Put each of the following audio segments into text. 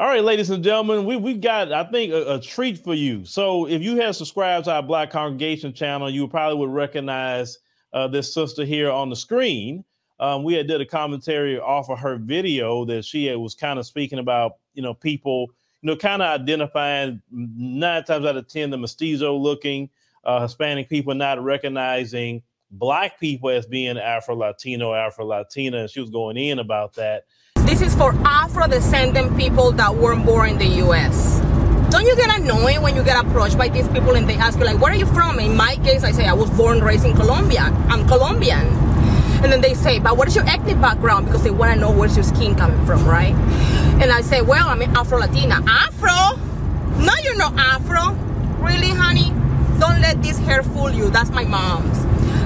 All right, ladies and gentlemen, we we got I think a, a, treat for you. So if you have subscribed to our Black Congregation channel, you probably would recognize uh, this sister here on the screen. Um, we had did a commentary off of her video that she was kind of speaking about, you know, people, you know, kind of identifying nine times out of ten the mestizo looking uh, Hispanic people not recognizing black people as being Afro Latino, Afro Latina, and she was going in about that. This is for Afro-descendant people that weren't born in the U.S. Don't you get annoyed when you get approached by these people and they ask you like, where are you from? In my case, I say I was born raised in Colombia. I'm Colombian. And then they say, but what is your ethnic background? Because they want to know where's your skin coming from, right? And I say, well, I'm Afro-Latina. Afro? No, you're not Afro. Really, honey? Don't let this hair fool you. That's my mom's.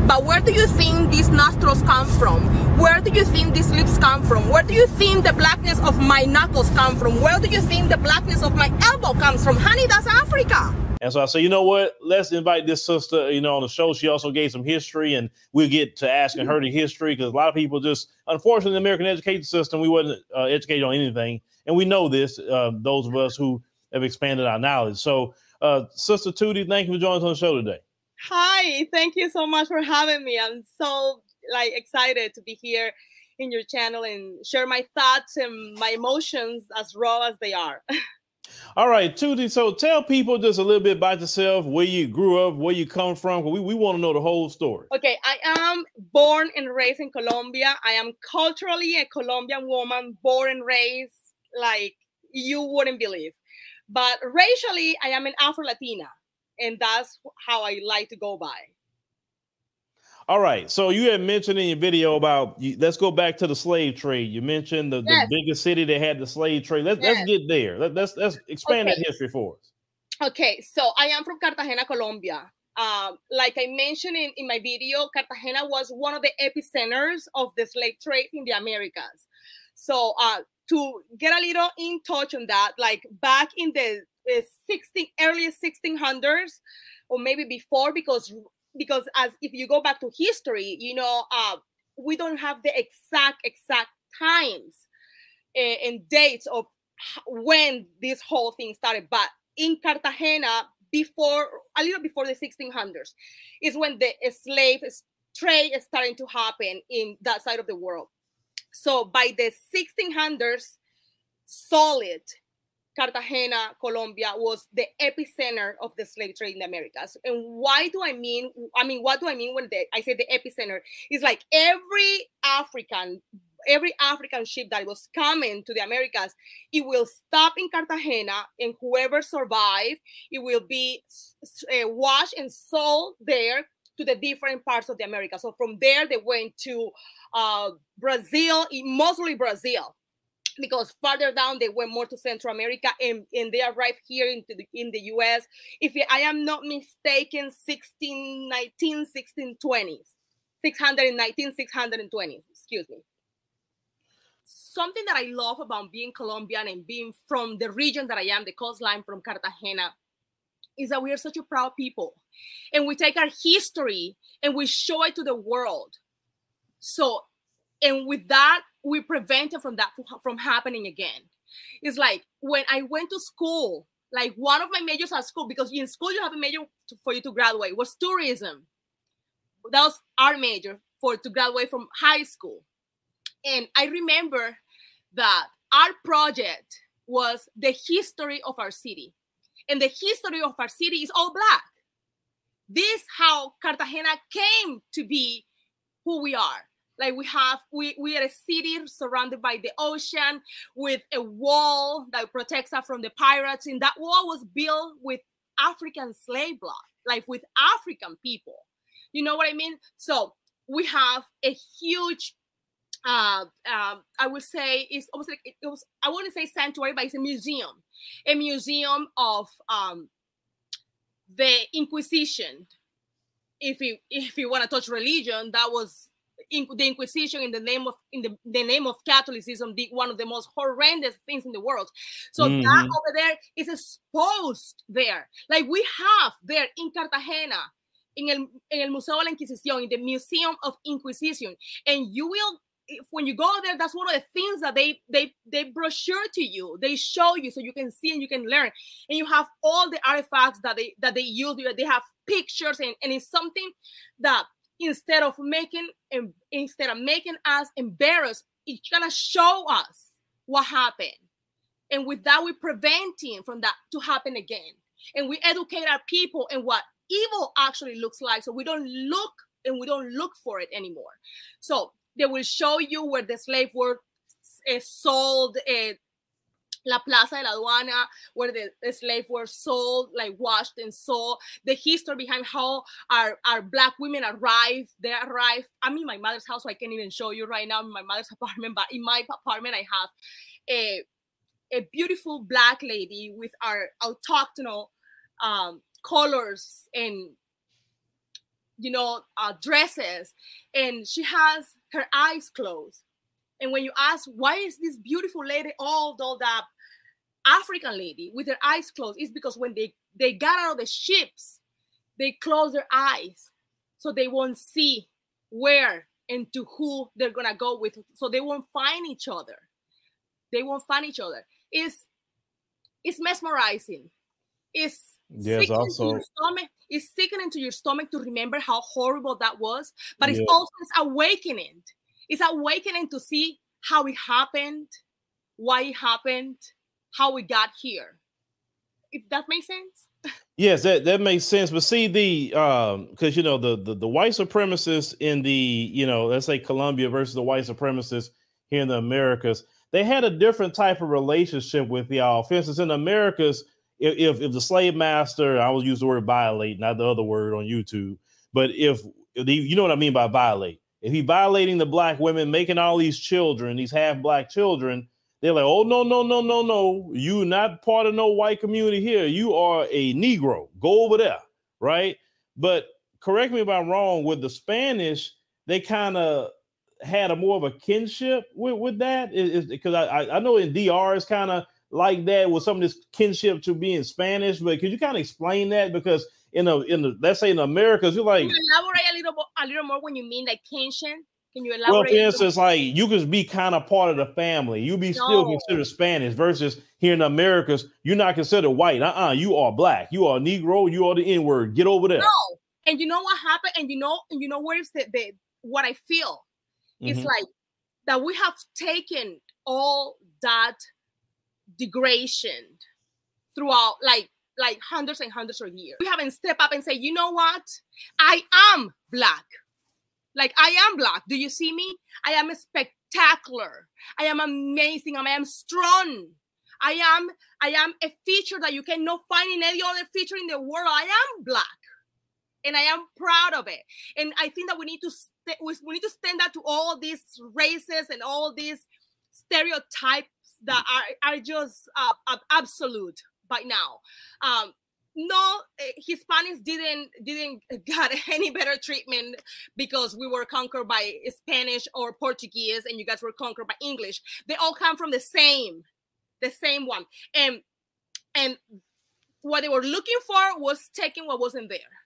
But where do you think these nostrils come from? Where do you think these lips come from? Where do you think the blackness of my knuckles come from? Where do you think the blackness of my elbow comes from? Honey, that's Africa. And so I said, you know what? Let's invite this sister, you know, on the show. She also gave some history, and we'll get to asking her the history because a lot of people just, unfortunately, the American education system, we wasn't uh, educated on anything, and we know this. Uh, those of us who have expanded our knowledge. So, uh, Sister Tuti, thank you for joining us on the show today. Hi, thank you so much for having me. I'm so like excited to be here in your channel and share my thoughts and my emotions as raw as they are. All right, Tuti. So tell people just a little bit about yourself, where you grew up, where you come from. We, we want to know the whole story. Okay, I am born and raised in Colombia. I am culturally a Colombian woman, born and raised like you wouldn't believe. But racially, I am an Afro Latina and that's how I like to go by. All right. So you had mentioned in your video about let's go back to the slave trade. You mentioned the, yes. the biggest city that had the slave trade. Let's yes. let's get there. Let, us let's expand okay. that history for us. Okay, so I am from Cartagena, Colombia. Um, like I mentioned in, in my video, Cartagena was one of the epicenters of the slave trade in the Americas. So uh, to get a little in touch on that, like back in the 16 early 1600s or maybe before because because as if you go back to history you know uh, we don't have the exact exact times uh, and dates of when this whole thing started but in cartagena before a little before the 1600s is when the slave trade is starting to happen in that side of the world. So by the 1600s solid Cartagena, Colombia was the epicenter of the slave trade in the Americas. And why do I mean, I mean, what do I mean when the, I say the epicenter? It's like every African, every African ship that was coming to the Americas, it will stop in Cartagena and whoever survived, it will be uh, washed and sold there to the different parts of the Americas. So from there, they went to uh, Brazil, mostly Brazil because farther down they went more to Central America and, and they arrived here into the, in the US. If I am not mistaken, 1619, 1620s, 619, 620, excuse me. Something that I love about being Colombian and being from the region that I am, the coastline from Cartagena, is that we are such a proud people. And we take our history and we show it to the world. So, and with that, we prevent it from that from happening again. It's like when I went to school, like one of my majors at school, because in school you have a major for you to graduate, was tourism. That was our major for to graduate from high school. And I remember that our project was the history of our city. And the history of our city is all black. This how Cartagena came to be who we are like we have we we are a city surrounded by the ocean with a wall that protects us from the pirates and that wall was built with african slave blood like with african people you know what i mean so we have a huge uh, uh, I would say it's almost like it, was. I wouldn't say sanctuary, but it's a museum, a museum of um, the Inquisition. If you if you want to touch religion, that was in, the Inquisition in the name of in the, the name of Catholicism, the, one of the most horrendous things in the world. So mm-hmm. that over there is exposed there. Like we have there in Cartagena, in el, in el Museo de la Inquisición, in the Museum of Inquisition, and you will if, when you go there, that's one of the things that they they they brochure to you. They show you so you can see and you can learn. And you have all the artifacts that they that they use. They have pictures and, and it's something that instead of making instead of making us embarrassed, it's gonna show us what happened. And with that, we're preventing from that to happen again. And we educate our people and what evil actually looks like. So we don't look and we don't look for it anymore. So they will show you where the slave were uh, sold uh, La Plaza de la Aduana, where the, slaves were sold, like washed and sold, the history behind how our, our black women arrived. They arrived. I'm in my mother's house, so I can't even show you right now in my mother's apartment, but in my apartment, I have a, a beautiful black lady with our autochthonal um, colors and you know uh, dresses and she has her eyes closed and when you ask why is this beautiful lady all dolled up? African lady with her eyes closed it's because when they they got out of the ships they close their eyes. So they won't see where and to who they're gonna go with. So they won't find each other. They won't find each other. It's it's mesmerizing. It's yes also stomach. It's sickening to your stomach to remember how horrible that was but it's also it's awakening it's awakening to see how it happened why it happened how we got here. If that makes sense? Yes that, that makes sense. But see the um because you know the, the the white supremacists in the you know let's say colombia versus the white supremacists here in the americas they had a different type of relationship with y'all for instance in the americas if if the slave master, I will use the word violate, not the other word on YouTube, but if, if the, you know what I mean by violate, if he violating the black women, making all these children, these half black children, they're like, oh no, no, no, no, no, you not part of no white community here. You are a Negro. Go over there, right? But correct me if I'm wrong. With the Spanish, they kind of had a more of a kinship with, with that. Because I, I know in DR is kind of like that with some of this kinship to being Spanish, but could you kind of explain that? Because in the in the let's say in Americas, you're like Can you elaborate a little a little more when you mean like kinship. Can you elaborate? Well, for instance, like you could be kind of part of the family. You be no. still considered Spanish versus here in the Americas, you're not considered white. Uh-uh, you are black. You are Negro. You are the N-word. Get over there. No. And you know what happened? And you know, and you know where's the, the what I feel? Mm-hmm. It's like that we have taken all that degradation throughout like like hundreds and hundreds of years. We haven't stepped up and say, you know what? I am black. Like I am black. Do you see me? I am a spectacular. I am amazing. I am strong. I am I am a feature that you cannot find in any other feature in the world. I am black. And I am proud of it. And I think that we need to st- we need to stand up to all these races and all these stereotypes that are, are just uh, absolute by now. Um, no, eh, Hispanics didn't didn't got any better treatment because we were conquered by Spanish or Portuguese, and you guys were conquered by English. They all come from the same, the same one, and and what they were looking for was taking what wasn't there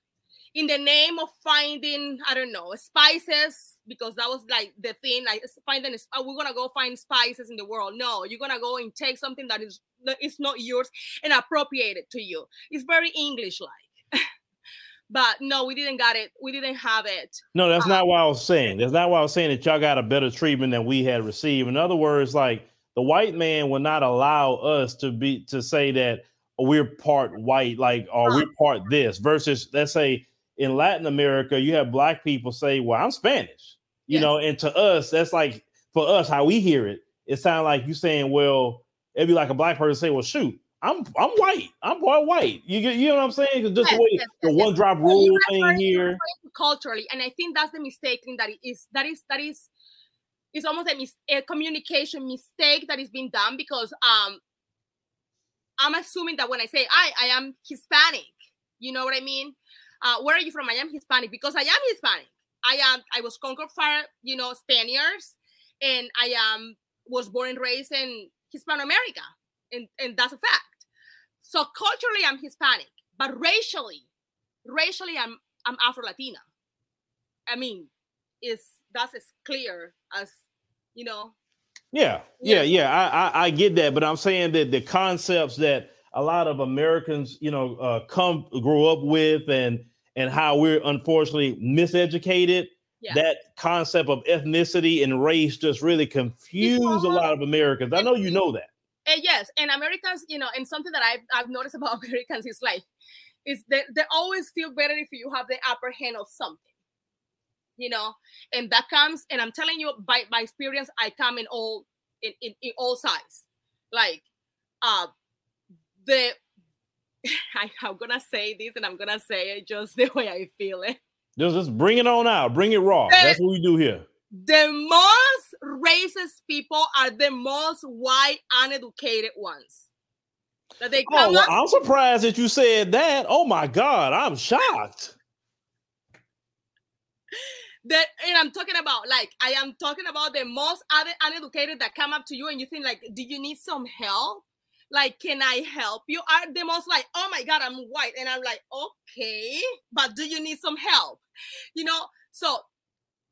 in the name of finding i don't know spices because that was like the thing like finding oh, we're gonna go find spices in the world. No you're gonna go and take something that is that is not yours and appropriate it to you. It's very english like but no we didn't got it we didn't have it. No that's um, not what i was saying. That's not what i was saying that y'all got a better treatment than we had received. In other words like the white man will not allow us to be to say that we're part white like or we're part this versus let's say in Latin America, you have black people say, "Well, I'm Spanish," you yes. know, and to us, that's like for us how we hear it. It sounds like you saying, "Well," it'd be like a black person say, "Well, shoot." I'm I'm white. I'm part white. You get you know what I'm saying? Just yes, the way yes, the one drop rule thing here. Culturally, and I think that's the mistake thing that is that is that is it's almost a, mis- a communication mistake that is being done because um I'm assuming that when I say I I am Hispanic, you know what I mean? Uh, where are you from? I am Hispanic because I am Hispanic. I am. I was conquered by you know Spaniards, and I am was born and raised in Hispanoamerica, and and that's a fact. So culturally, I'm Hispanic, but racially, racially, I'm I'm Afro Latina. I mean, is that's as clear as you know. Yeah, yeah, yeah. I, I, I get that, but I'm saying that the concepts that a lot of Americans, you know, uh, come grow up with, and and how we're unfortunately miseducated. Yeah. That concept of ethnicity and race just really confuse a lot of Americans. I know you know that. And yes, and Americans, you know, and something that I've, I've noticed about Americans is like, is that they always feel better if you have the upper hand of something, you know, and that comes, and I'm telling you by my experience, I come in all in, in, in all sides. Like, uh, the I, am gonna say this, and I'm gonna say it just the way I feel it. Just, just bring it on out. Bring it raw. The, That's what we do here. The most racist people are the most white, uneducated ones. That they oh, well, I'm surprised that you said that. Oh my God, I'm shocked. that and I'm talking about like I am talking about the most uneducated that come up to you and you think like, do you need some help? Like can i help you? Are the most like oh my god i'm white. And i'm like okay but do you need some help? You know so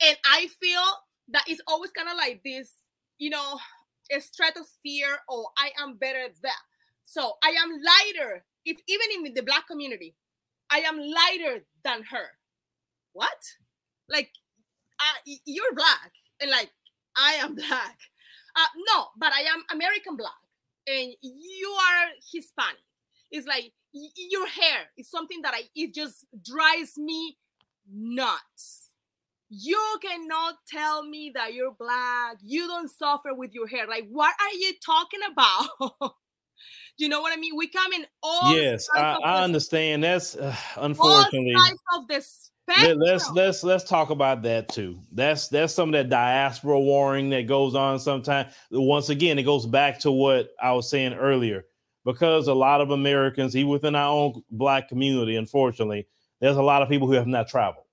and i feel that it's always kind of like this you know a stratosphere or i am better than so i am lighter if even in the black community i am lighter than her. What? Like you're black and like i am black. Uh, no but i am american black and you are Hispanic. It's like your hair is something that I it just drives me nuts. You cannot tell me that you're black. You don't suffer with your hair. Like, what are you talking about? you know what I mean? We come in all. Yes, I, I understand. That's uh, unfortunately. All of this let, let's let's let's talk about that too. That's that's some of that diaspora warring that goes on sometimes. Once again, it goes back to what I was saying earlier. Because a lot of Americans, even within our own black community, unfortunately, there's a lot of people who have not traveled.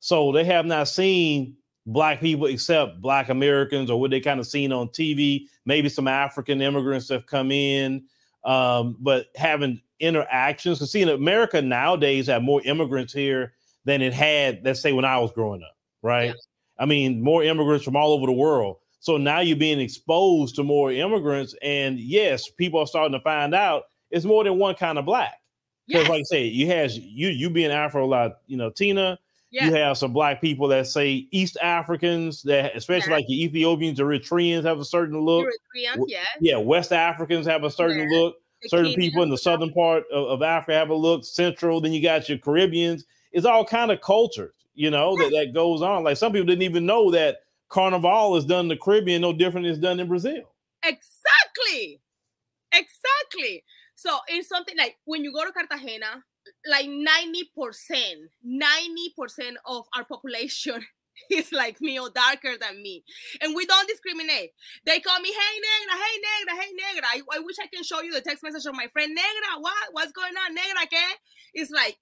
So they have not seen black people except black Americans or what they kind of seen on TV. Maybe some African immigrants have come in, um, but having interactions. Because see, in America nowadays, have more immigrants here than it had, let's say, when I was growing up, right? Yeah. I mean, more immigrants from all over the world. So now you're being exposed to more immigrants, and yes, people are starting to find out it's more than one kind of black. Because, yes. like I say, you have you you being Afro, a lot, you know, Tina. Yes. You have some black people that say East Africans, that especially like the Ethiopians, Eritreans have a certain look. Eritreans, yes. Yeah, West Africans have a certain look. The certain people in the southern part of, of Africa have a look. Central, then you got your Caribbeans it's all kind of cultures, you know, that, that goes on. Like some people didn't even know that Carnival is done in the Caribbean no different is done in Brazil. Exactly. Exactly. So it's something like when you go to Cartagena, like 90%, 90% of our population is like me or darker than me. And we don't discriminate. They call me, hey negra, hey negra, hey negra. I, I wish I can show you the text message of my friend negra. What? What's going on? Negra, ¿qué? It's like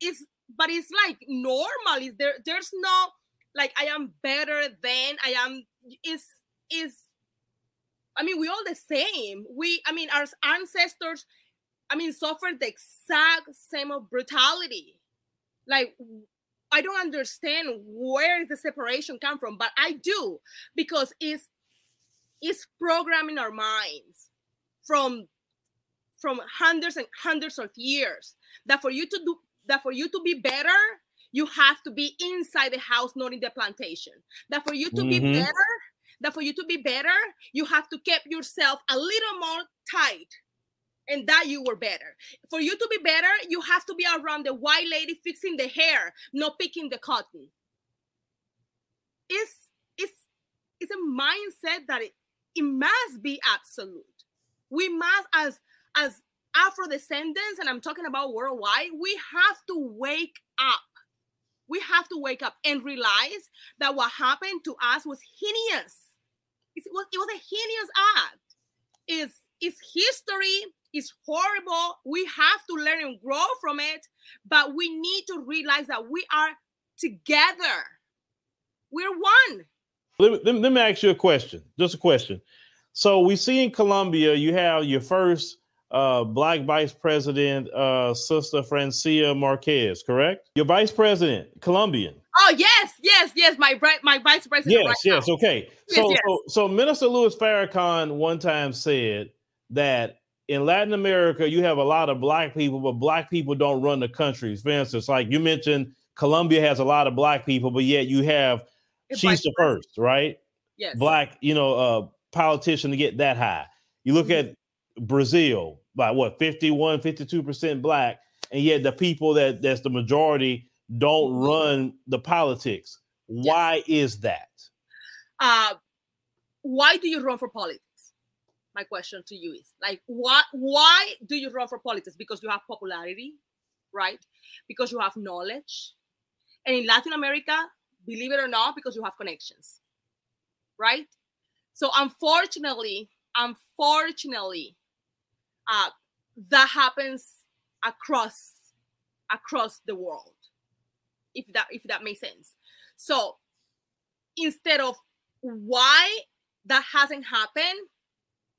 it's but it's like normal. Is there there's no like I am better than I am is is I mean we all the same. We I mean our ancestors I mean suffered the exact same of brutality. Like I don't understand where the separation come from, but I do because it's it's programming our minds from from hundreds and hundreds of years that for you to do that for you to be better, you have to be inside the house, not in the plantation. That for you to mm-hmm. be better, that for you to be better, you have to keep yourself a little more tight and that you were better. For you to be better, you have to be around the white lady fixing the hair, not picking the cotton. It's it's it's a mindset that it, it must be absolute. We must as as Afro descendants, and I'm talking about worldwide, we have to wake up. We have to wake up and realize that what happened to us was heinous. It was, it was a heinous act. It's, it's history, it's horrible. We have to learn and grow from it, but we need to realize that we are together. We're one. Let me, let me ask you a question, just a question. So we see in Colombia, you have your first uh, Black Vice President, uh, Sister Francia Marquez, correct? Your Vice President, Colombian. Oh yes, yes, yes. My my Vice President. Yes, right yes. now. Okay. Yes, So, yes. so, so Minister Louis Farrakhan one time said that in Latin America you have a lot of black people, but black people don't run the countries. For instance, like you mentioned, Colombia has a lot of black people, but yet you have A she's the first, right? Yes. black, you know, uh, politician to get that high. You look Mhm. at Brazil, by what 51, 52% black, and yet the people that that's the majority don't Mhm. run the politics. Why is that? uh, why do you run for politics? My question to you is like, why why do you run for politics? Because you have popularity, right? Because you have knowledge, and in Latin America, believe it or not, because you have connections, right? So unfortunately, unfortunately, uh, that happens across across the world. If that if that makes sense. So instead of why that hasn't happened,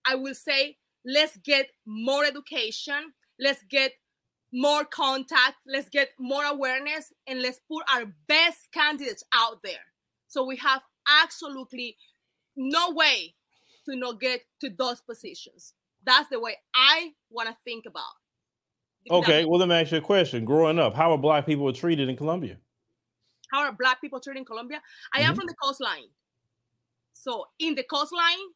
I will say let's get more education, let's get more contact, let's get more awareness, and let's put our best candidates out there. So we have absolutely no way to not get to those positions. That's the way I want to think about. Okay, well, let me ask you a question. Growing up, how are black people treated in Colombia? how are black people treated in Colombia? I am Mhm. from the coastline. So in the coastline,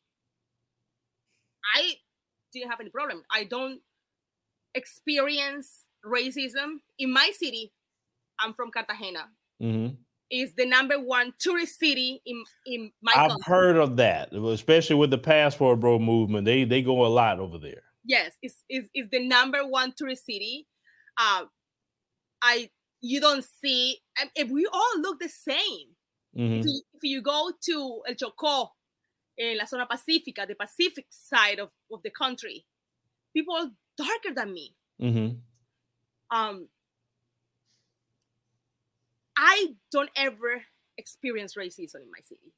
I didn't have any problem. I don't experience racism in my city. I'm from Cartagena. Mhm. Is the number one tourist city in in my I've country. heard of that, especially with the passport bro movement. They they go a lot over there. Yes, it's, it's, it's the number one tourist city. Uh, I you don't see if we all look the same. Mhm. if, you, if you go to El Chocó, in la zona pacífica, the Pacific side of, of the country, people darker than me. Mhm. Um, I don't ever experience racism in my city.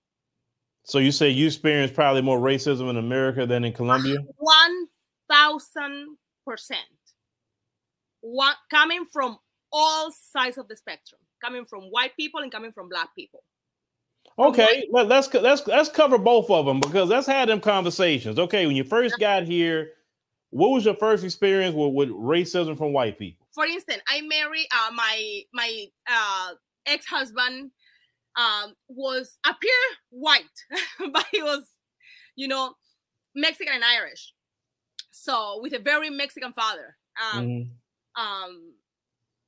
So you say you experience probably more racism in America than in Colombia? One thousand percent. One coming from all sides of the spectrum, coming from white people and coming from black people. Okay, let, let's let's let's cover both of them because let's have them conversations. Okay, when you first got here, what was your first experience with, with racism from white people? For instance, I married uh, my my uh, ex husband um, was appear white, but he was, you know, Mexican and Irish. So with a very Mexican father. Um, Mhm. um,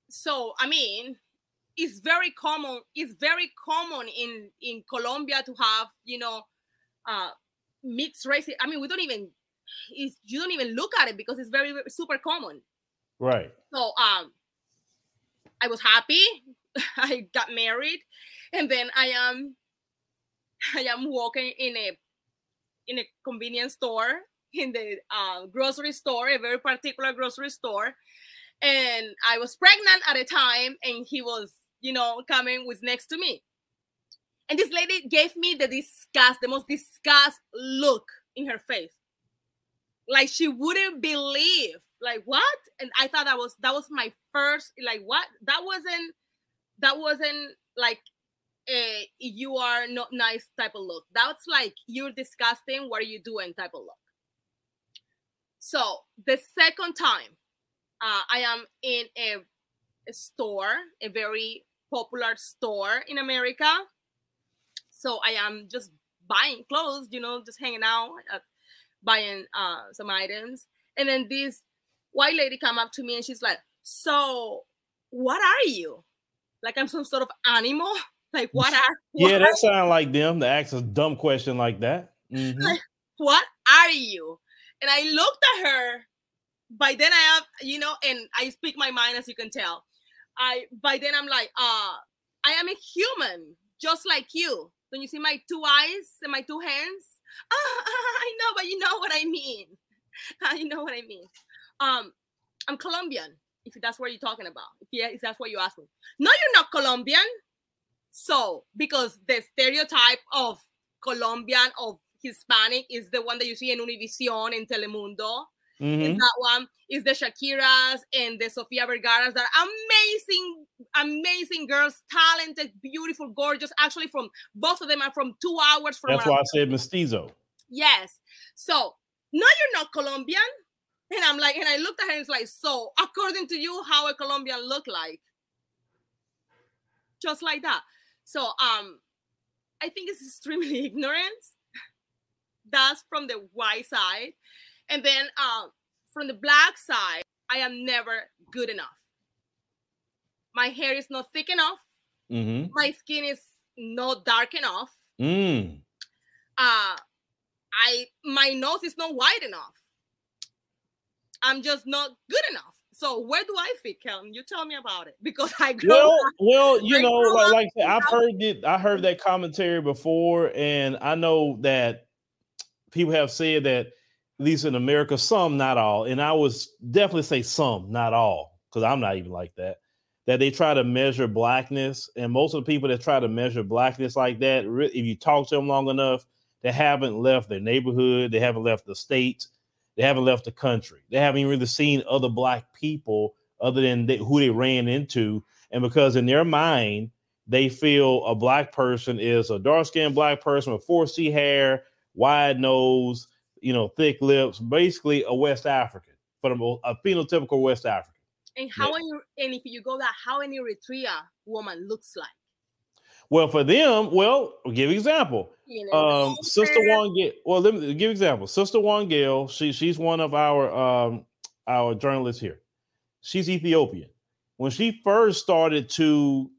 so I mean, it's very common. It's very common in in Colombia to have you know uh, mixed race. I mean, we don't even. It's, you don't even look at it because it's very, very super common. Right. So um I was happy. I got married and then I am I am walking in a in a convenience store in the uh, grocery store, a very particular grocery store. And I was pregnant at a time and he was, you know, coming was next to me. And this lady gave me the disgust, the most disgust look in her face. Like she wouldn't believe like what? And i thought that was that was my first like what? That wasn't that wasn't like a you are not nice type of look. That's like you're disgusting what are you doing type of look. So the second time uh, i am in a, a store a very popular store in america. So i am just buying clothes you know just hanging out uh, buying uh, some items. And then this white lady come up to me and she's like, "So, what are you? Like I'm some sort of animal? Like what are what, Yeah, that sound like them to ask a dumb question like that. Mhm. what are you?" And I looked at her. By then I have, you know, and I speak my mind as you can tell. I by then I'm like, uh, I am a human, just like you. Don't you see my two eyes and my two hands? Ah, I know, but you know what I mean. you know what I mean. Um, I'm Colombian, if that's what you're talking about. If, yeah, if that's what you ask me. No, you're not Colombian. So, because the stereotype of Colombian, of Hispanic, is the one that you see in Univision, in Telemundo. Mm-hmm. Is that one is the Shakiras and the Sofia Vergara's that are amazing, amazing girls, talented, beautiful, gorgeous. Actually, from both of them are from two hours from. That's why I said mestizo. Yes. So no, you're not Colombian. And I'm like, and I looked at her and it's like, so according to you, how a Colombian look like? Just like that. So um, I think it's extremely ignorance. That's from the white side. And then um, from the black side, I am never good enough. My hair is not thick enough. Mm-hmm. My skin is not dark enough. Mm. Uh, I my nose is not wide enough. I'm just not good enough. So where do I fit, Kelton? You tell me about it because I grew well, up. Well, you I know, like, like I've heard it. I heard that commentary before, and I know that people have said that at least in America, some, not all, and I would definitely say some, not all, because I'm not even like that. That they try to measure blackness, and most of the people that try to measure blackness like that, if you talk to them long enough, they haven't left their neighborhood, they haven't left the state, they haven't left the country, they haven't really seen other black people other than they, who they ran into, and because in their mind they feel a black person is a dark skinned black person with 4C hair, wide nose, you know, thick lips, basically a West African, for the a phenotypical West African. And how yeah. you, and if you go that, how an Eritrea woman looks like? Well, for them, well, give example. You know, um, Sister Wangel. Well, let me give example. Sister Wangel. She she's one of our um our journalists here. She's Ethiopian. When she first started to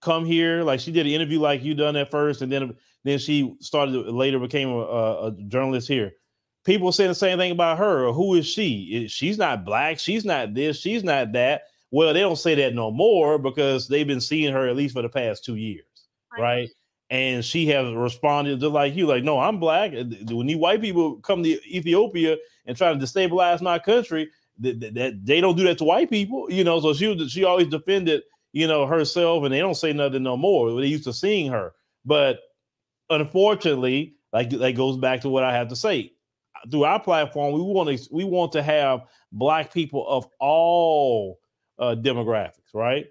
come here, like she did an interview like you done at first, and then then she started later became a, a journalist here. People say the same thing about her. Who is she? She's not black. She's not this. She's not that. Well, they don't say that no more because they've been seeing her at least for the past two years right? And she has responded just like you, like, no, I'm black. When these white people come to Ethiopia and try to destabilize my country, that, that they don't do that to white people, you know. So she she always defended, you know, herself, and they don't say nothing no more. They used to seeing her, but unfortunately, like that goes back to what I have to say. Through our platform, we want to we want to have black people of all uh, demographics, right?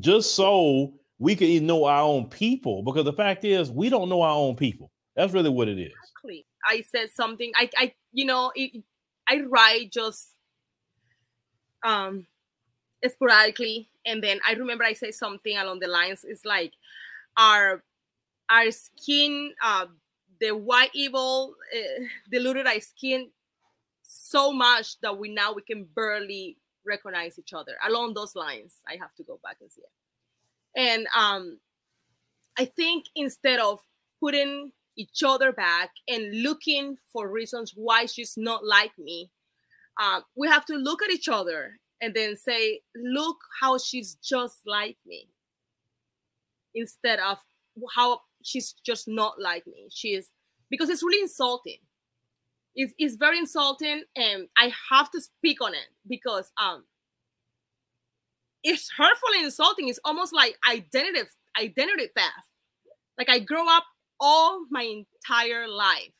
Just so we can even know our own people because the fact is we don't know our own people. That's really what it is. Exactly. I said something. I, I, you know, it, I write just um sporadically, and then I remember I said something along the lines. It's like our our skin, uh, the white evil uh, diluted our skin so much that we now we can barely recognize each other. Along those lines, I have to go back and see it. And um, I think instead of putting each other back and looking for reasons why she's not like me, uh, we have to look at each other and then say, look how she's just like me. Instead of how she's just not like me. She is because it's really insulting. It's, it's very insulting and I have to speak on it because um it's hurtful and insulting. It's almost like identity identity theft. Like I grew up all my entire life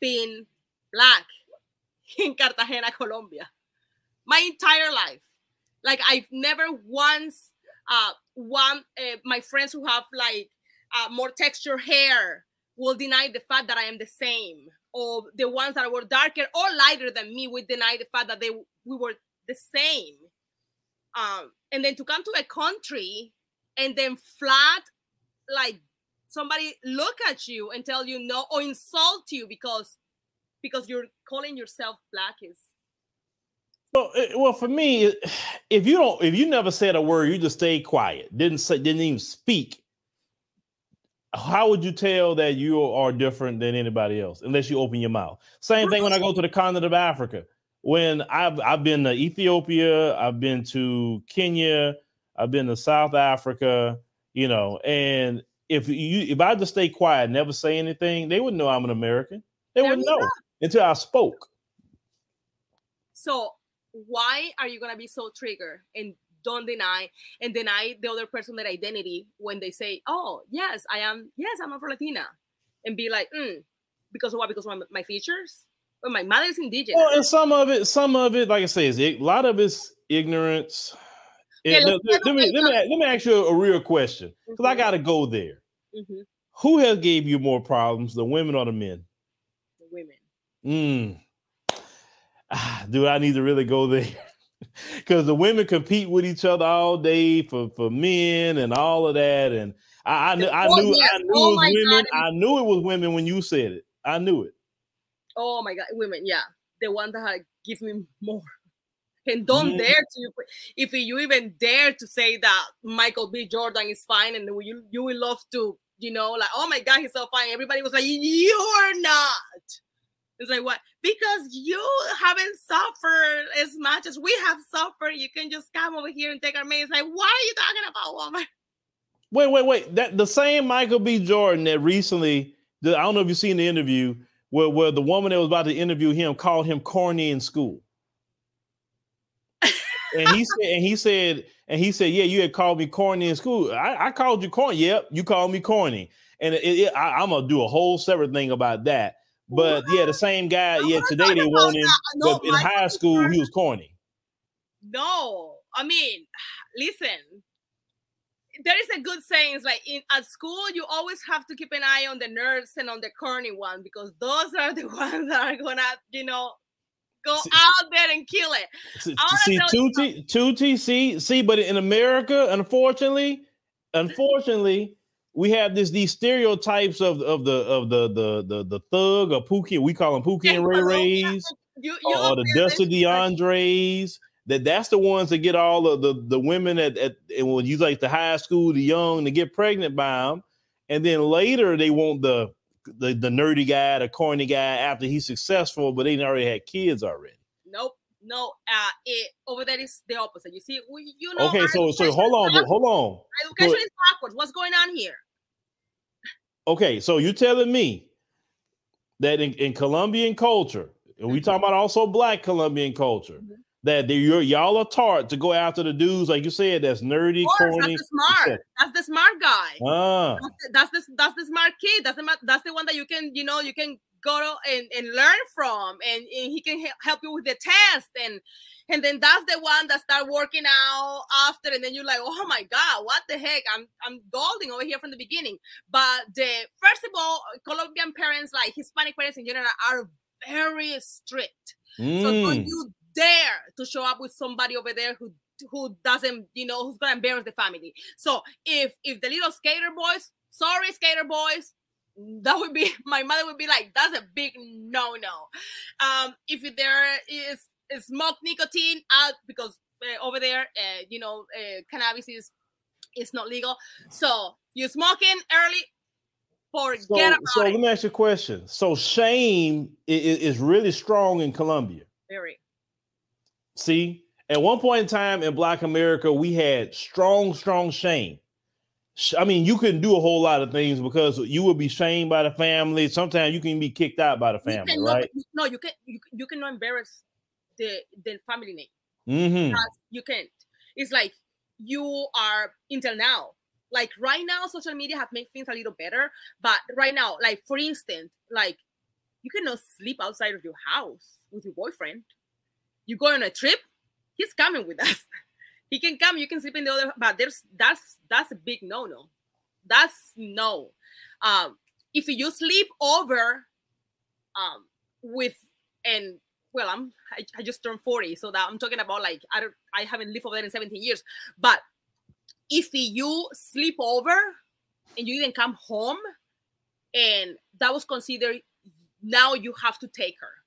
being black in Cartagena, Colombia. My entire life. Like I've never once uh one uh, my friends who have like uh, more texture hair will deny the fact that I am the same, or the ones that were darker or lighter than me would deny the fact that they we were the same um, and then to come to a country and then flat like somebody look at you and tell you no or insult you because because you're calling yourself black is well, eh, well, for me, if you don't, if you never said a word, you just stayed quiet, didn't say, didn't even speak. How would you tell that you are different than anybody else unless you open your mouth? Same thing when I go to the continent of Africa when I've I've been to Ethiopia, I've been to Kenya, I've been to South Africa, you know, and if you if I just stay quiet, never say anything, they wouldn't know I'm an American. They wouldn't know until I spoke. So why are you gonna be so triggered and don't deny and deny the other person their identity when they say, "Oh, yes, I am. Yes, I'm a Latina," and be like, mm, "Because of what? Because of my, my features." Well, my mother's indigenous. Well, and some of it, some of it, like I say, is a lot of it's ignorance. Yeah, let, let me let me let me ask you a real question because I Mhm, got to go there. mhm, Who has gave you more problems, the women or the men? the women. Mm. Ah, do I need to really go there? Because the women compete with each other all day for for men and all of that, and I I knew I knew. I knew Oh it was women. God. I knew it was women when you said it. I knew it. Oh my god, women, yeah, the one that give me more. And don't Mhm. dare to if you even dare to say that Michael B. Jordan is fine, and you you will love to, you know, like oh my god, he's so fine. Everybody was like, you're not. It's like what? Because you haven't suffered as much as we have suffered. You can just come over here and take our money. It's like, why are you talking about woman? Wait, wait, wait. That the same Michael B. Jordan that recently, I don't know if you've seen the interview where, where the woman that was about to interview him called him corny in school. and he said, and he said, and he said, yeah, you had called me corny in school. I, I called you corny. Yep, you called me corny. And it, it, I, am gonna do a whole separate thing about that. But yeah, the same guy. Yeah, today they want him. No, but in high school, he was corny. No, I mean, listen. There is a good saying. It's like in at school, you always have to keep an eye on the nerds and on the corny one because those are the ones that are gonna, you know, go See- out there and kill it. See, see tell you Tuti, Tuti, see, see, but in America, unfortunately, unfortunately, we have this these stereotypes of of the of the the the, the thug or Pookie. We call them Pookie and Ray Rays You, you or, or the Dusty DeAndres. That that's the ones that get all of the the women at, at and when you like the high school, the young, to get pregnant by them, and then later they want the the, the nerdy guy, the corny guy after he's successful, but they already had kids already. Nope. No, uh, it, over there is the opposite. You see, we, you know. Okay, so so hold on, but hold on. Education is backwards. What's going on here? Okay, so you're telling me that in, in Colombian culture, and we Mhm. talking about also black Colombian culture, Mhm. That they, you're y'all are taught to go after the dudes, like you said, that's nerdy, course, corny. that's the smart. That's the smart guy. Ah, that's the, that's the that's the smart kid. That's the that's the one that you can you know you can go to and, and learn from, and, and he can he- help you with the test, and and then that's the one that start working out after, and then you're like, oh my god, what the heck? I'm I'm golden over here from the beginning. But the first of all, Colombian parents, like Hispanic parents in general, are very strict. So don't mm. you dare to show up with somebody over there who who doesn't, you know, who's gonna embarrass the family. So if if the little skater boys, sorry skater boys, that would be my mother would be like, that's a big no no. Um, if there is, is smoke nicotine out because uh, over there, uh, you know, uh, cannabis is is not legal. So you smoking early, forget So, about so it. let me ask you a question. So shame is, is really strong in Colombia. Very. See, at one point in time in Black America, we had strong, strong shame. I mean, you couldn't do a whole lot of things because you would be shamed by the family. Sometimes you can be kicked out by the family, right? No, you can you, you cannot embarrass the the family name. Mm-hmm. You can't. It's like you are until now. Like right now, social media have made things a little better. But right now, like for instance, like you cannot sleep outside of your house with your boyfriend. You go on a trip, he's coming with us. he can come, you can sleep in the other, but there's that's that's a big no-no. That's no. Um, if you sleep over um with and well, I'm I, I just turned 40, so that I'm talking about like I don't I haven't lived over there in 17 years. But if you sleep over and you didn't come home, and that was considered now you have to take her.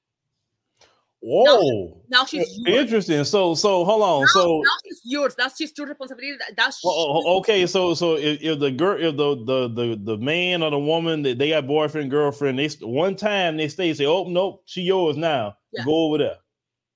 Whoa. Now she's yours. Interesting. So, so hold on. Now, So, now she's yours. That's just your responsibility. That's oh, oh, okay. So, so if, if the girl, if the, the the the man or the woman that they got boyfriend girlfriend, they one time they stay say, oh nope, she yours now. Yes. Go over there.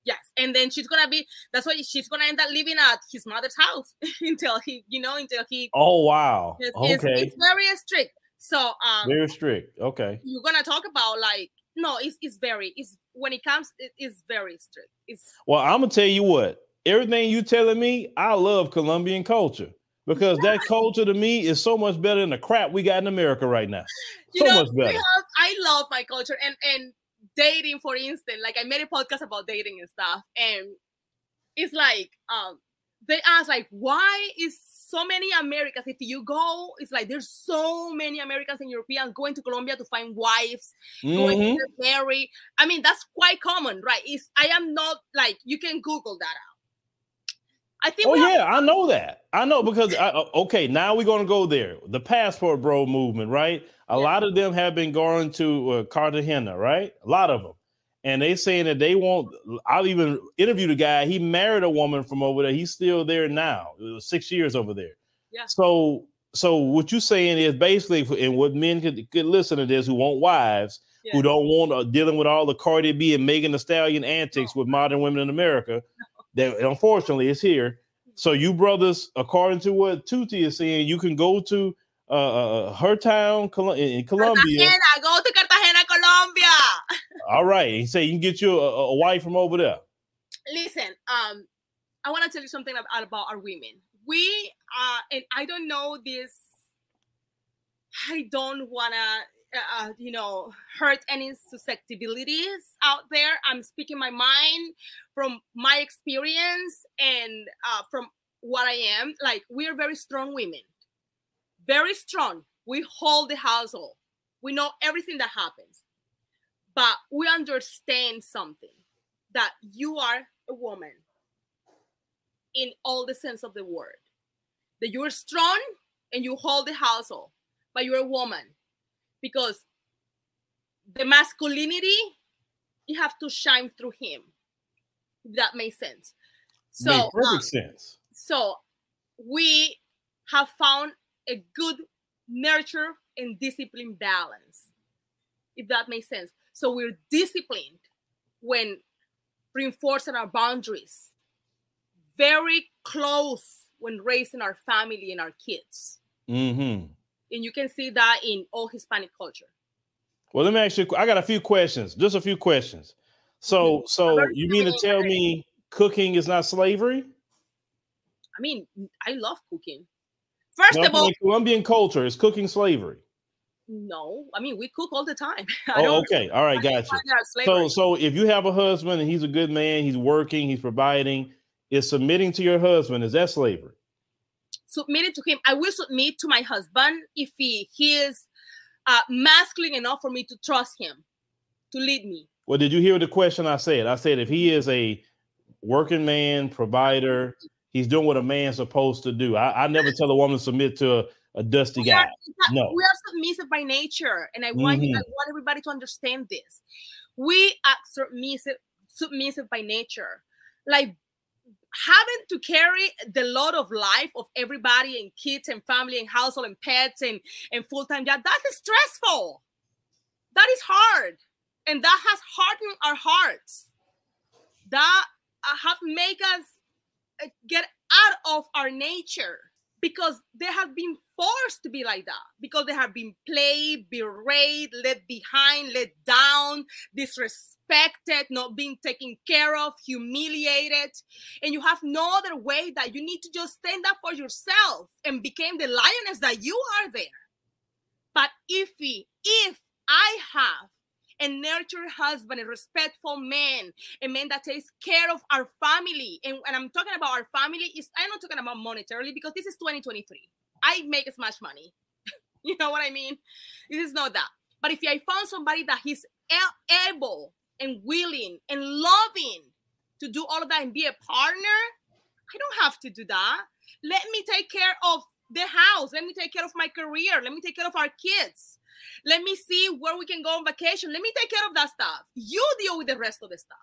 Yes, and then she's gonna be. That's why she's gonna end up living at his mother's house until he, you know, until he. Oh wow. It's, it's- Okay. it's very strict. So um, Very strict. Okay. you're gonna talk about like no, it's it's very it's when it comes it is very strict. It's Well, I'm gonna tell you what. Everything you telling me, I love Colombian culture because that culture to me is so much better than the crap we got in America right now. you So know much better. have- I love my culture and and dating, for instance, like I made a podcast about dating and stuff, and it's like um they ask like why is so many Americans if you go it's like there's so many Americans and Europeans going to Colombia to find wives Mhm. going to get married I mean that's quite common right it's I am not like you can google that out I think Oh have- yeah, I know that. I know because I, uh, okay, now we're gonna go there. The passport bro movement, right? A Yeah. lot of them have been going to uh, Cartagena, right? A lot of them, and they saying that they won't. I'll even interviewed a guy. He married a woman from over there. He's still there now. It was six years over there. Yeah. So, so what you saying is basically, and what men could, could listen to this who want wives. Yeah. Who don't want uh, dealing with all the Cardi B and Megan Thee Stallion antics with modern women in America? That unfortunately is here. So you brothers, according to what Tuti is saying, you can go to uh, uh, her town in Colombia. Cartagena, go to Cartagena Colombia. All right, he say you can get you a, a wife from over there. listen um i want to tell you something about, about our women. We uh and i don't know this i don't want to uh, you know hurt any susceptibilities out there. I'm speaking my mind from my experience and uh from what i am. Like we are very strong women. Very strong. We hold the household. We know everything that happens but we understand something that you are a woman in all the sense of the word. That you're strong and you hold the household, but you're a woman because the masculinity you have to shine through him. If that makes sense. So, perfect um, sense. so we have found a good nurture and discipline balance, if that makes sense. So we're disciplined when reinforcing our boundaries, very close when raising our family and our kids. hmm And you can see that in all Hispanic culture. Well, let me ask you. I got a few questions. Just a few questions. So, so you mean to tell me cooking is not slavery? I mean, I love cooking. First No, of all, Colombian culture is cooking slavery. No, I mean we cook all the time. Oh, okay. All right, I don't got you. So, so if you have a husband and he's a good man, he's working, he's providing, is submitting to your husband is that slavery? submitted to him. I will submit to my husband if he, he is uh, masculine enough for me to trust him to lead me. Well, did you hear the question I said? I said if he is a working man, provider, he's doing what a man's supposed to do. I, I never tell a woman to submit to a, a dusty We are, guy. No. we are submissive by nature, and I want you, I want everybody to understand this. We are submissive, submissive by nature. Like having to carry the load of life of everybody and kids and family and household and pets and, and full-time job, that is stressful. That is hard. And that has hardened our hearts. That uh, have made us uh, get out of our nature because they have been forced to be like that because they have been played, berated, left behind, let down, disrespected, not being taken care of, humiliated, and you have no other way that you need to just stand up for yourself and become the lioness that you are there. But if we, if I have a nurtured husband, a respectful man, a man that takes care of our family. And, and I'm talking about our family, is I'm not talking about monetarily because this is 2023. I make as much money. you know what I mean? This is not that. But if I found somebody that he's able and willing and loving to do all of that and be a partner, I don't have to do that. Let me take care of the house. Let me take care of my career. Let me take care of our kids. Let me see where we can go on vacation. Let me take care of that stuff. You deal with the rest of the stuff.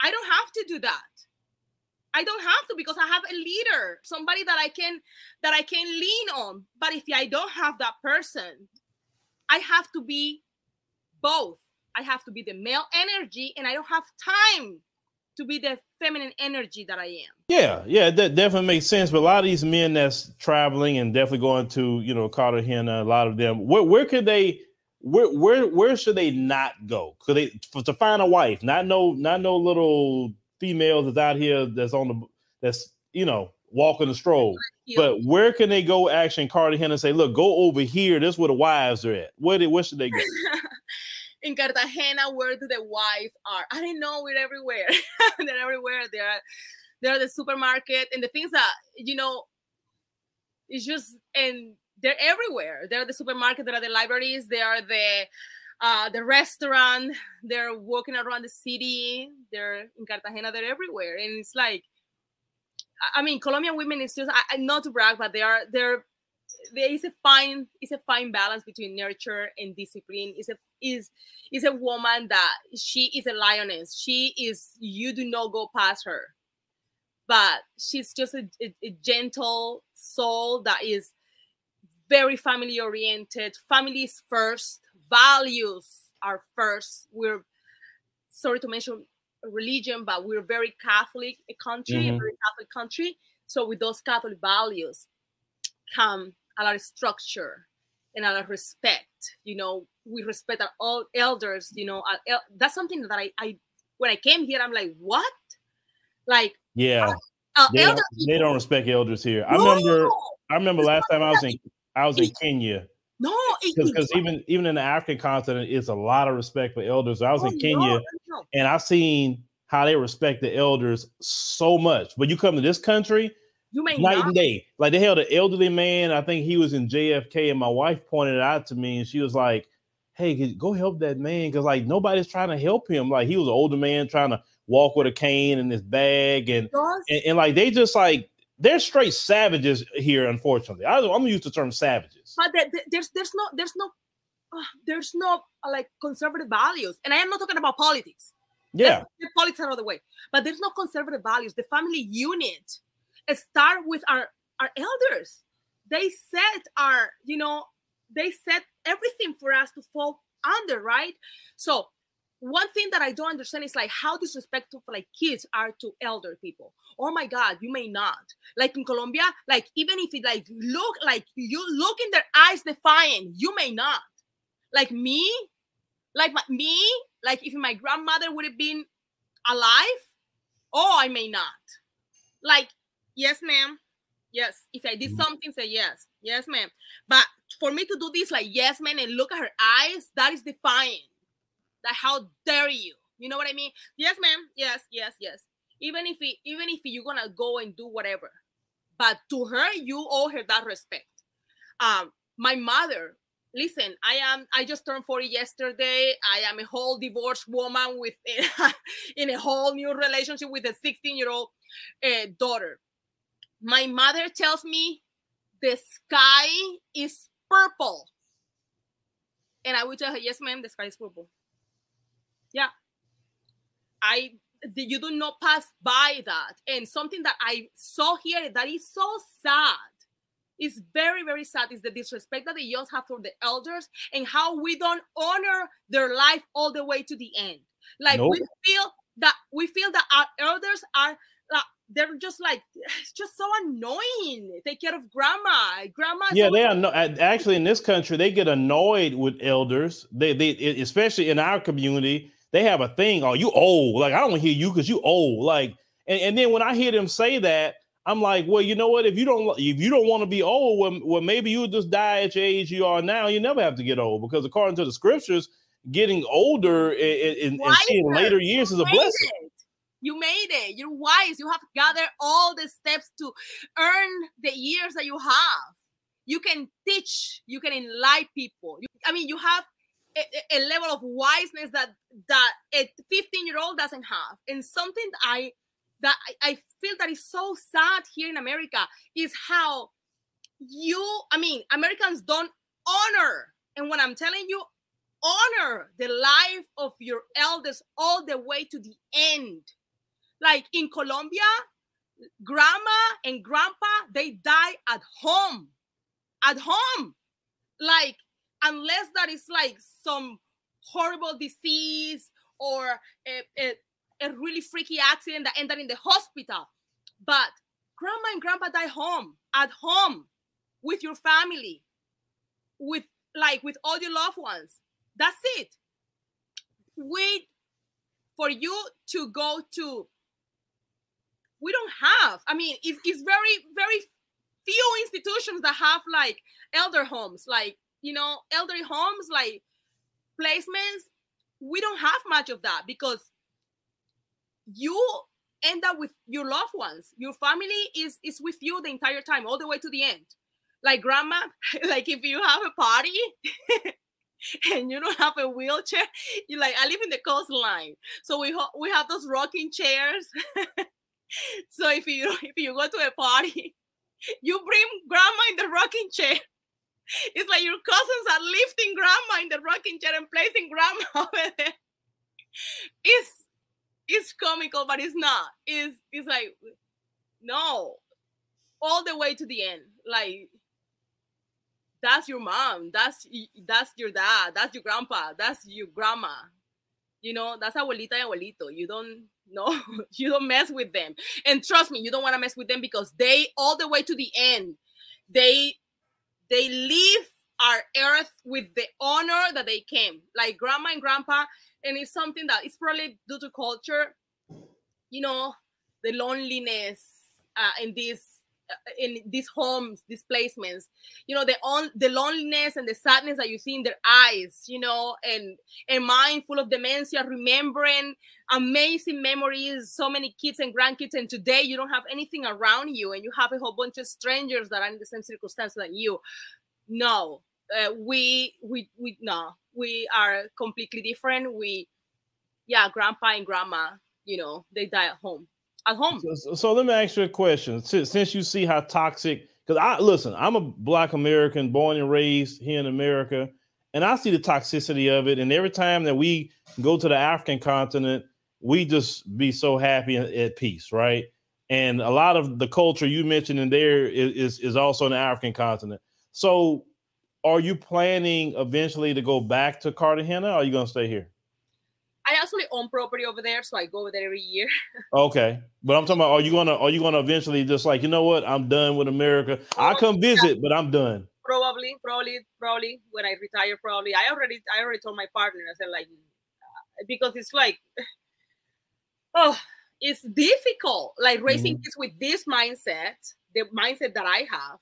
I don't have to do that. I don't have to because I have a leader, somebody that I can that I can lean on. But if I don't have that person, I have to be both. I have to be the male energy and I don't have time to be the feminine energy that I am. Yeah, yeah, that definitely makes sense. But a lot of these men that's traveling and definitely going to, you know, Cartagena, a lot of them, where where could they where where where should they not go? Could they for, to find a wife? Not no not no little females that's out here that's on the that's you know walking the stroll. But where can they go Action Cartagena and say, look, go over here. This is where the wives are at. Where they where should they go? in Cartagena, where do the wives are? I don't know. We're everywhere. they're everywhere. They're they're the supermarket and the things that you know. It's just and they're everywhere. They're the supermarket. They're the libraries. They are the uh, the restaurant. They're walking around the city. They're in Cartagena. They're everywhere, and it's like, I mean, Colombian women is just I, not to brag, but they are they're there is a fine is a fine balance between nurture and discipline. Is a is is a woman that she is a lioness. She is you do not go past her, but she's just a, a, a gentle soul that is very family oriented. Families first values are first. We're sorry to mention religion, but we're very Catholic a country, mm-hmm. very Catholic country. So with those Catholic values come a lot of structure and a lot of respect. You know, we respect our all elders. You know, el- that's something that I, I when I came here, I'm like, what? Like, yeah, uh, they, don't, they, don't, respect elders here. I remember, I remember last time I was in I was in Kenya no, because even even in the African continent, it's a lot of respect for elders. I was oh, in Kenya, no, no. and I've seen how they respect the elders so much. But you come to this country, you may night not. and day. Like they held an elderly man. I think he was in JFK, and my wife pointed it out to me, and she was like, "Hey, go help that man," because like nobody's trying to help him. Like he was an older man trying to walk with a cane and his bag, and, and, and like they just like they're straight savages here. Unfortunately, I, am used to the term savages. But the, the, there's there's no there's no uh, there's no uh, like conservative values, and I am not talking about politics. Yeah, the politics are the way, but there's no conservative values. The family unit start with our our elders. They set our you know they set everything for us to fall under, right? So one thing that I don't understand is like how disrespectful like kids are to elder people. Oh my God, you may not. Like in Colombia, like even if it like look like you look in their eyes defiant, you may not. Like me, like my, me, like if my grandmother would have been alive, oh, I may not. Like, yes, ma'am. Yes. If I did mm-hmm. something, say yes. Yes, ma'am. But for me to do this, like, yes, ma'am, and look at her eyes, that is defiant that how dare you? You know what I mean? Yes, ma'am. Yes, yes, yes. Even if it, even if you're gonna go and do whatever, but to her, you owe her that respect. Um, my mother. Listen, I am. I just turned 40 yesterday. I am a whole divorced woman with in a whole new relationship with a 16 year old uh, daughter. My mother tells me the sky is purple. And I would tell her, yes, ma'am, the sky is purple. Yeah. I you do not pass by that. And something that I saw here that is so sad is very, very sad is the disrespect that the youth have for the elders and how we don't honor their life all the way to the end. Like nope. we feel that we feel that our elders are they're just like it's just so annoying. Take care of grandma. Grandma. Yeah, they are no, actually in this country they get annoyed with elders. They they especially in our community they have a thing. Oh, you old. Like I don't hear you because you old. Like, and, and then when I hear them say that, I'm like, well, you know what? If you don't if you don't want to be old, well, well, maybe you'll just die at your age you are now. You never have to get old because according to the scriptures, getting older and, and seeing later years is a blessing. You made it. You're wise. You have gathered all the steps to earn the years that you have. You can teach. You can enlighten people. You, I mean, you have a, a, level of wiseness that that a 15 year old doesn't have and something that i that I, I feel that is so sad here in america is how you i mean americans don't honor and when i'm telling you honor the life of your elders all the way to the end like in colombia grandma and grandpa they die at home at home like unless that is like some horrible disease or a, a, a really freaky accident that ended in the hospital. But grandma and grandpa die home, at home, with your family, with like with all your loved ones. That's it. Wait for you to go to. We don't have. I mean, it's, it's very, very few institutions that have like elder homes, like you know, elderly homes, like placements. We don't have much of that because you end up with your loved ones. Your family is is with you the entire time all the way to the end. Like grandma like if you have a party and you don't have a wheelchair you like i live in the coastline. So we ho- we have those rocking chairs so if you if you go to a party you bring grandma in the rocking chair. It's like your cousins are lifting grandma in the rocking chair and placing grandma over there. It's it's comical but it's not. It's it's like no. All the way to the end. Like that's your mom. That's that's your dad. That's your grandpa. That's your grandma. You know that's abuelita y abuelito. You don't no you don't mess with them. And trust me you don't want to mess with them because they all the way to the end they they leave our earth with the honor that they came. Like grandma and grandpa and it's something that it's probably due to culture you know the loneliness uh, in this in these homes, these placements, you know, the on the loneliness and the sadness that you see in their eyes, you know, and a mind full of dementia, remembering amazing memories, so many kids and grandkids, and today you don't have anything around you, and you have a whole bunch of strangers that are in the same circumstance than you. No, uh, we we we no, we are completely different. We, yeah, grandpa and grandma, you know, they die at home at home. So, so, let me ask you a question. Since, since you see how toxic, because I listen, I'm a Black American, born and raised here in America, and I see the toxicity of it. And every time that we go to the African continent, we just be so happy and at peace, right? And a lot of the culture you mentioned in there is, is, is also in the African continent. So, are you planning eventually to go back to Cartagena? Or are you going to stay here? I actually own property over there, so I go over there every year. okay, but I'm talking about are you gonna are you gonna eventually just like you know what I'm done with America? I come visit, yeah. but I'm done. Probably, probably, probably when I retire. Probably I already I already told my partner. I said like uh, because it's like oh it's difficult like raising mm-hmm. kids with this mindset, the mindset that I have,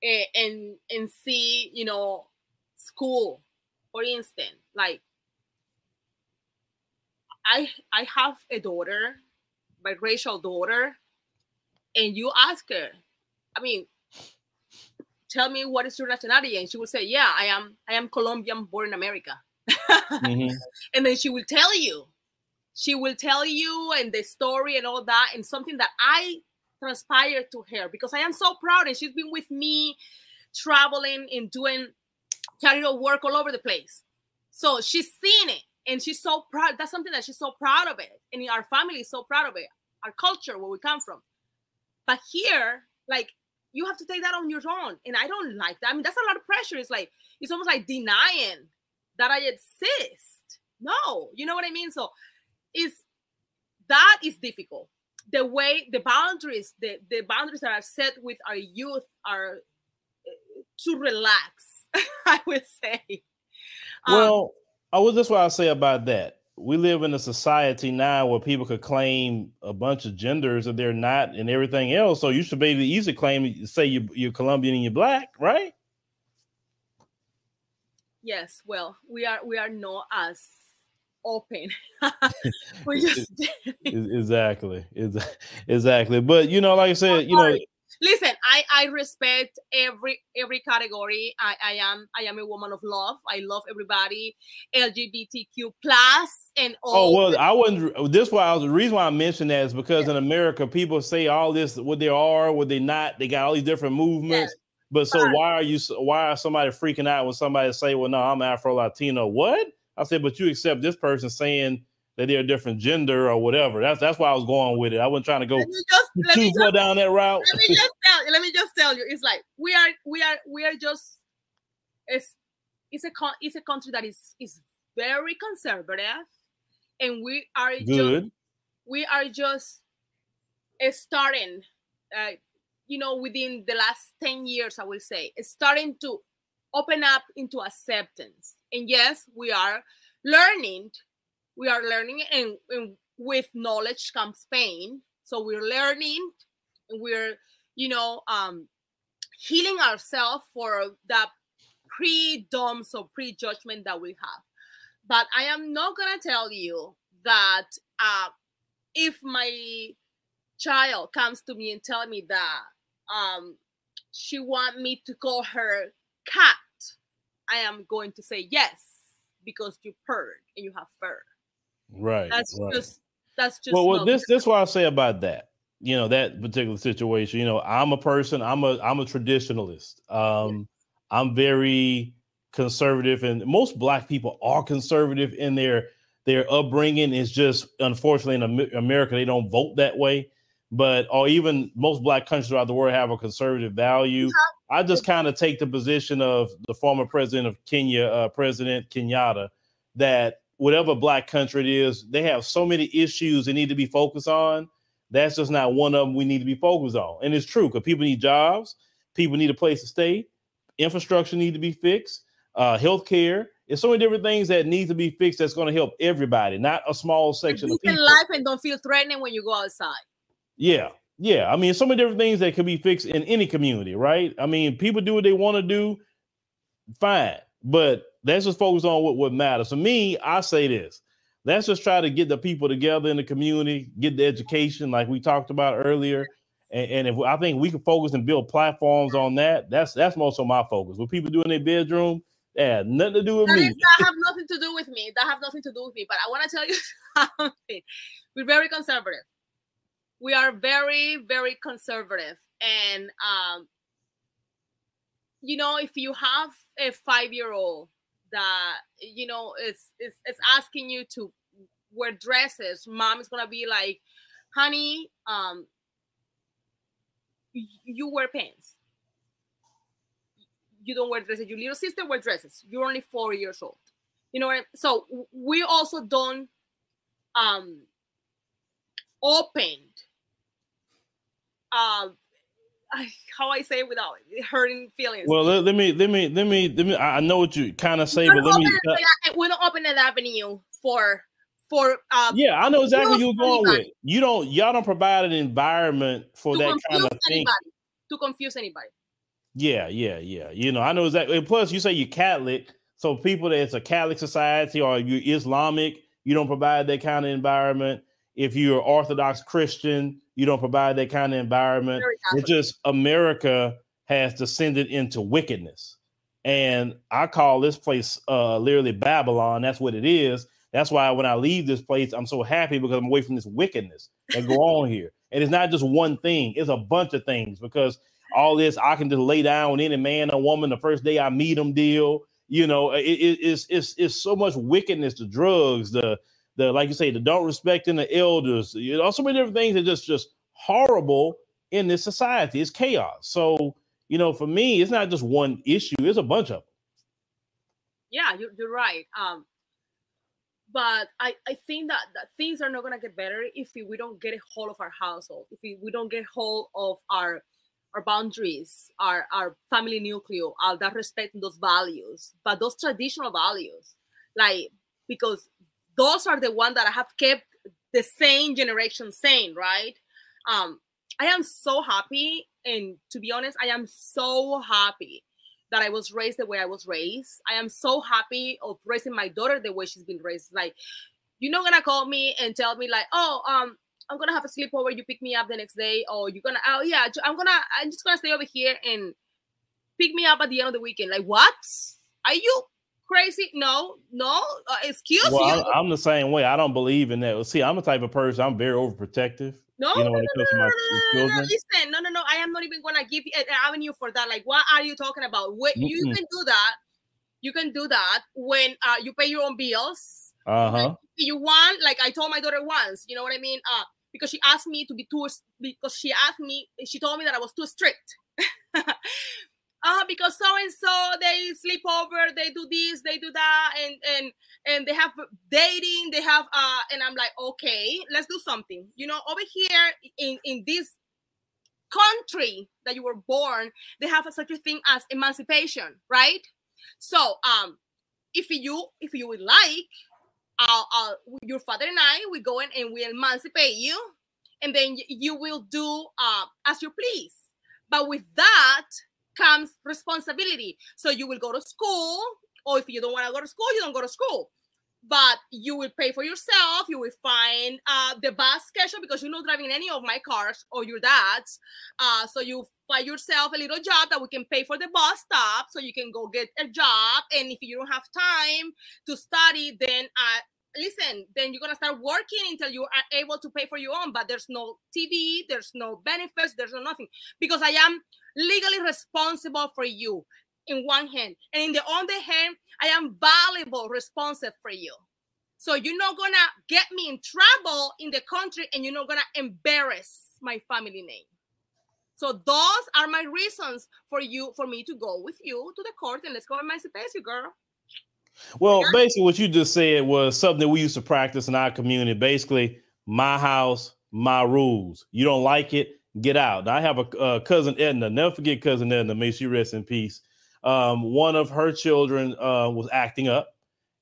and and, and see you know school for instance like I I have a daughter, my racial daughter, and you ask her, I mean, tell me what is your nationality, and she will say, Yeah, I am I am Colombian, born in America. mm-hmm. And then she will tell you, she will tell you and the story and all that, and something that I transpired to her because I am so proud, and she's been with me traveling and doing charitable work all over the place. So she's seen it and she's so proud. That's something that she's so proud of it, and our family is so proud of it. Our culture, where we come from. But here, like you have to take that on your own, and I don't like that. I mean, that's a lot of pressure. It's like it's almost like denying that I exist. No, you know what I mean. So, is that is difficult. The way the boundaries, the the boundaries that are set with our youth are uh, to relax. I would say. Um, well. Oh, well, that's what I say about that. We live in a society now where people could claim a bunch of genders that they're not and everything else. So you should be able to easily claim, say you, you're Colombian and you're black, right? Yes. Well, we are we are not as open. we just exactly, exactly. But you know, like I said, you know, listen i i respect every every category. I i am i am a woman of love. I love everybody. Lgbtq plus and oh, all oh well i wouldn't this why i was the reason why i mentioned that is because in america people say all this what they are what they not. They got all these different movements. Yes. but so why are you why are somebody freaking out when somebody say well no i'm afro latino what? I said but you accept this person saying that they're a different gender or whatever. That's that's why I was going with it. I wasn't trying to go just, too far down that route. Let me just tell you. Let me just tell you. It's like we are we are we are just it's it's a it's a country that is is very conservative, and we are good. Just, we are just starting. Uh, you know, within the last 10 years, I will say, starting to open up into acceptance. And yes, we are learning we are learning and, and with knowledge comes pain so we're learning we're you know um healing ourselves for that pre-doms or pre-judgment that we have but I am not gonna tell you that uh, if my child comes to me and tell me that um, she want me to call her cat, I am going to say yes because you purred and you have fur. Right. That's right. just that's just well, well this this is what I say about that. You know that particular situation. You know, I'm a person. I'm a I'm a traditionalist. Um, I'm very conservative, and most Black people are conservative in their their upbringing. Is just unfortunately in America they don't vote that way. But or even most Black countries around the world have a conservative value. I just kind of take the position of the former president of Kenya, uh, President Kenyatta, that whatever black country it is, they have so many issues they need to be focused on. That's just not one of them we need to be focused on. And it's true because people need jobs, people need a place to stay, infrastructure need to be fixed, uh, healthcare. There's so many different things that need to be fixed that's going to help everybody, not a small section of people. life and don't feel threatened when you go outside. Yeah. Yeah. I mean, so many different things that can be fixed in any community, right? I mean, people do what they want to do, fine. But let's just focus on what, what matters. For me, I say this. Let's just try to get the people together in the community, get the education like we talked about earlier. And, and if I think we can focus and build platforms on that, that's that's most of my focus. What people do in their bedroom, yeah, nothing to do with That, me. is, that have nothing to do with me. That have nothing to do with me. But I want to tell you something. We're very conservative. We are very, very conservative. And um, you know, if you have a five-year-old that you know it's it's, is asking you to wear dresses, mom is gonna be like, honey, um, you wear pants you don't wear dresses. Your little sister wear dresses. You're only four years old. You know? I, so we also don't um opened um I- how I say it without hurting feelings. Well, let, let me let me let me let me. I know what you kind of say, we but let me. open an, we don't open an avenue for for um Yeah, I know exactly what you're going anybody. with. You don't, y'all don't provide an environment for to that kind of thing. To confuse anybody. Yeah, yeah, yeah. You know, I know exactly. And plus, you say you're Catholic, so people that it's a Catholic society or you're Islamic, you don't provide that kind of environment. If you're Orthodox Christian, you don't provide that kind of environment. It's just America has descended into wickedness. And I call this place uh literally Babylon. That's what it is. That's why when I leave this place, I'm so happy because I'm away from this wickedness that go on here. And it's not just one thing, it's a bunch of things because all this I can just lay down with any man or woman the first day I meet them deal. You know, it, it- it's it's it's so much wickedness, the drugs, the the like you say, the don't respecting the elders, you know, so many different things that just just horrible in this society. It's chaos. So, you know, for me, it's not just one issue, it's a bunch of them. yeah you're, you're right um but I, I think that, that things are not going to get better if we, don't get a hold of our household if we, we don't get hold of our our boundaries our our family nucleo our that respect and those values but those traditional values like because those are the ones that I have kept the same generation sane right um i am so happy and to be honest i am so happy that I was raised the way I was raised. I am so happy of raising my daughter the way she's been raised. Like, you're not gonna call me and tell me like, oh, um, I'm gonna have a sleepover. You pick me up the next day, or you're gonna, oh yeah, I'm gonna, I'm just gonna stay over here and pick me up at the end of the weekend. Like, what? Are you crazy? No, no. Uh, excuse Well, you. I'm, I'm the same way. I don't believe in that. See, I'm a type of person, I'm very overprotective. No, you know, no, no, it comes to no, no, no, no, no. Listen, no, no, no. I am not even gonna give you an avenue for that. Like, what are you talking about? Wait, you can do that. You can do that when uh, you pay your own bills. Uh-huh. If you want, like I told my daughter once, you know what I mean? Uh, because she asked me to be too, because she asked me, she told me that I was too strict. uh, because so and so they sleep over, they do this, they do that, and and and they have dating, they have uh, and I'm like, okay, let's do something. You know, over here in in this country that you were born, they have such a thing as emancipation, right? So um, if you if you would like, I'll, I'll your father and I we go in and we emancipate you, and then you will do uh, as you please. But with that comes responsibility. So you will go to school, or if you don't want to go to school, you don't go to school. but you will pay for yourself. You will find uh, the bus schedule because you're not driving any of my cars or your dad's. Uh, so you find yourself a little job that we can pay for the bus stop so you can go get a job. And if you don't have time to study, then uh, listen, then you're gonna start working until you are able to pay for your own. But there's no TV, there's no benefits, there's no nothing because I am legally responsible for you in one hand, and in the other hand, I am valuable, responsible for you. So you're not gonna get me in trouble in the country, and you're not gonna embarrass my family name. So those are my reasons for you, for me to go with you to the court and let's go emancipate you, girl. Well, yeah. basically, what you just said was something that we used to practice in our community. Basically, my house, my rules. You don't like it, get out. I have a uh, cousin Edna. Never forget cousin Edna. May she rest in peace. Um, one of her children uh, was acting up,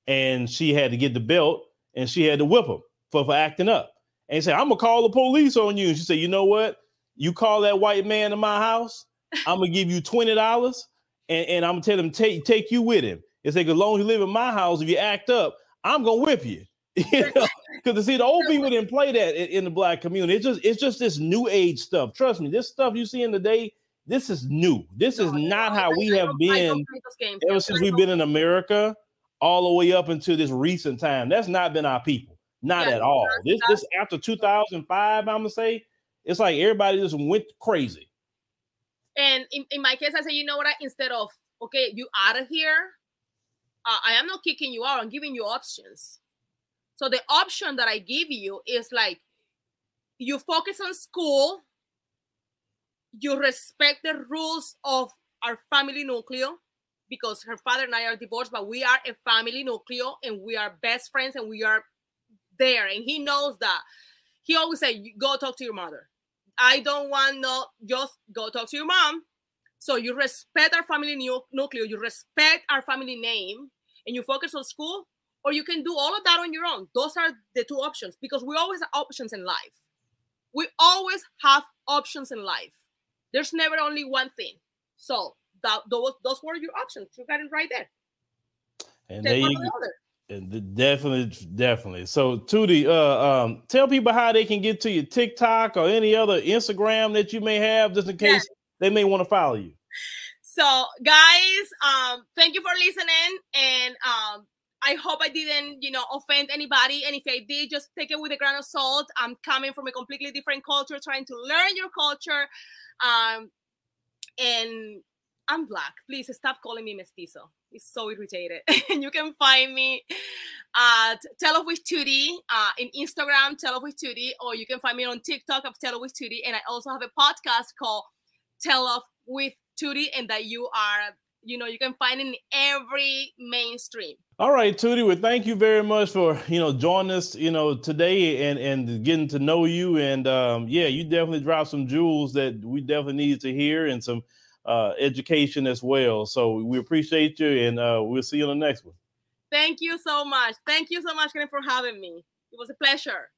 and she had to get the belt, and she had to whip him for, for acting up. And he said, "I'm gonna call the police on you." And she said, "You know what? You call that white man to my house, I'm gonna give you twenty dollars, and, and I'm gonna tell him take take you with him." It's like as long as you live in my house, if you act up, I'm gonna whip you. you know, because to see, the old people didn't play that in, in, the black community. It's just it's just this new age stuff. Trust me, this stuff you see in the day, this is new. This is not how we have been ever since we've been in America, all the way up until this recent time. That's not been our people, not yeah, at all. This this after 2005, I'm gonna say, it's like everybody just went crazy. And in, in my case, I say, you know what? I, instead of okay, you out of here, uh, I am not kicking you out. I'm giving you options. So the option that I give you is like you focus on school, you respect the rules of our family nucleo because her father and I are divorced, but we are a family nucleo and we are best friends and we are there. And he knows that. He always say, "Go talk to your mother." I don't want no, just go talk to your mom. So you respect our family nucleo, you respect our family name, and you focus on school, or you can do all of that on your own. Those are the two options because we always have options in life. We always have options in life. There's never only one thing. So that those those were your options. You got it right there. And there you and definitely, definitely. So, Tuti, uh, um, tell people how they can get to your TikTok or any other Instagram that you may have, just in case yeah. they may want to follow you. So, guys, um, thank you for listening, and um, I hope I didn't, you know, offend anybody. And if I did, just take it with a grain of salt. I'm coming from a completely different culture, trying to learn your culture, um, and I'm black. Please stop calling me mestizo. It's so irritated. and you can find me at Tell Off with Tuti uh, in Instagram, Tell Off with Tuti, or you can find me on TikTok of Tell Off with Tuti. And I also have a podcast called Tell Off with Tuti, and that you are, you know, you can find in every mainstream. All right, Tuti. Well, thank you very much for you know joining us, you know, today and and getting to know you. And um, yeah, you definitely dropped some jewels that we definitely need to hear and some uh, education as well. So we appreciate you, and uh, we'll see you on the next one. Thank you so much. Thank you so much, for having me. It was a pleasure.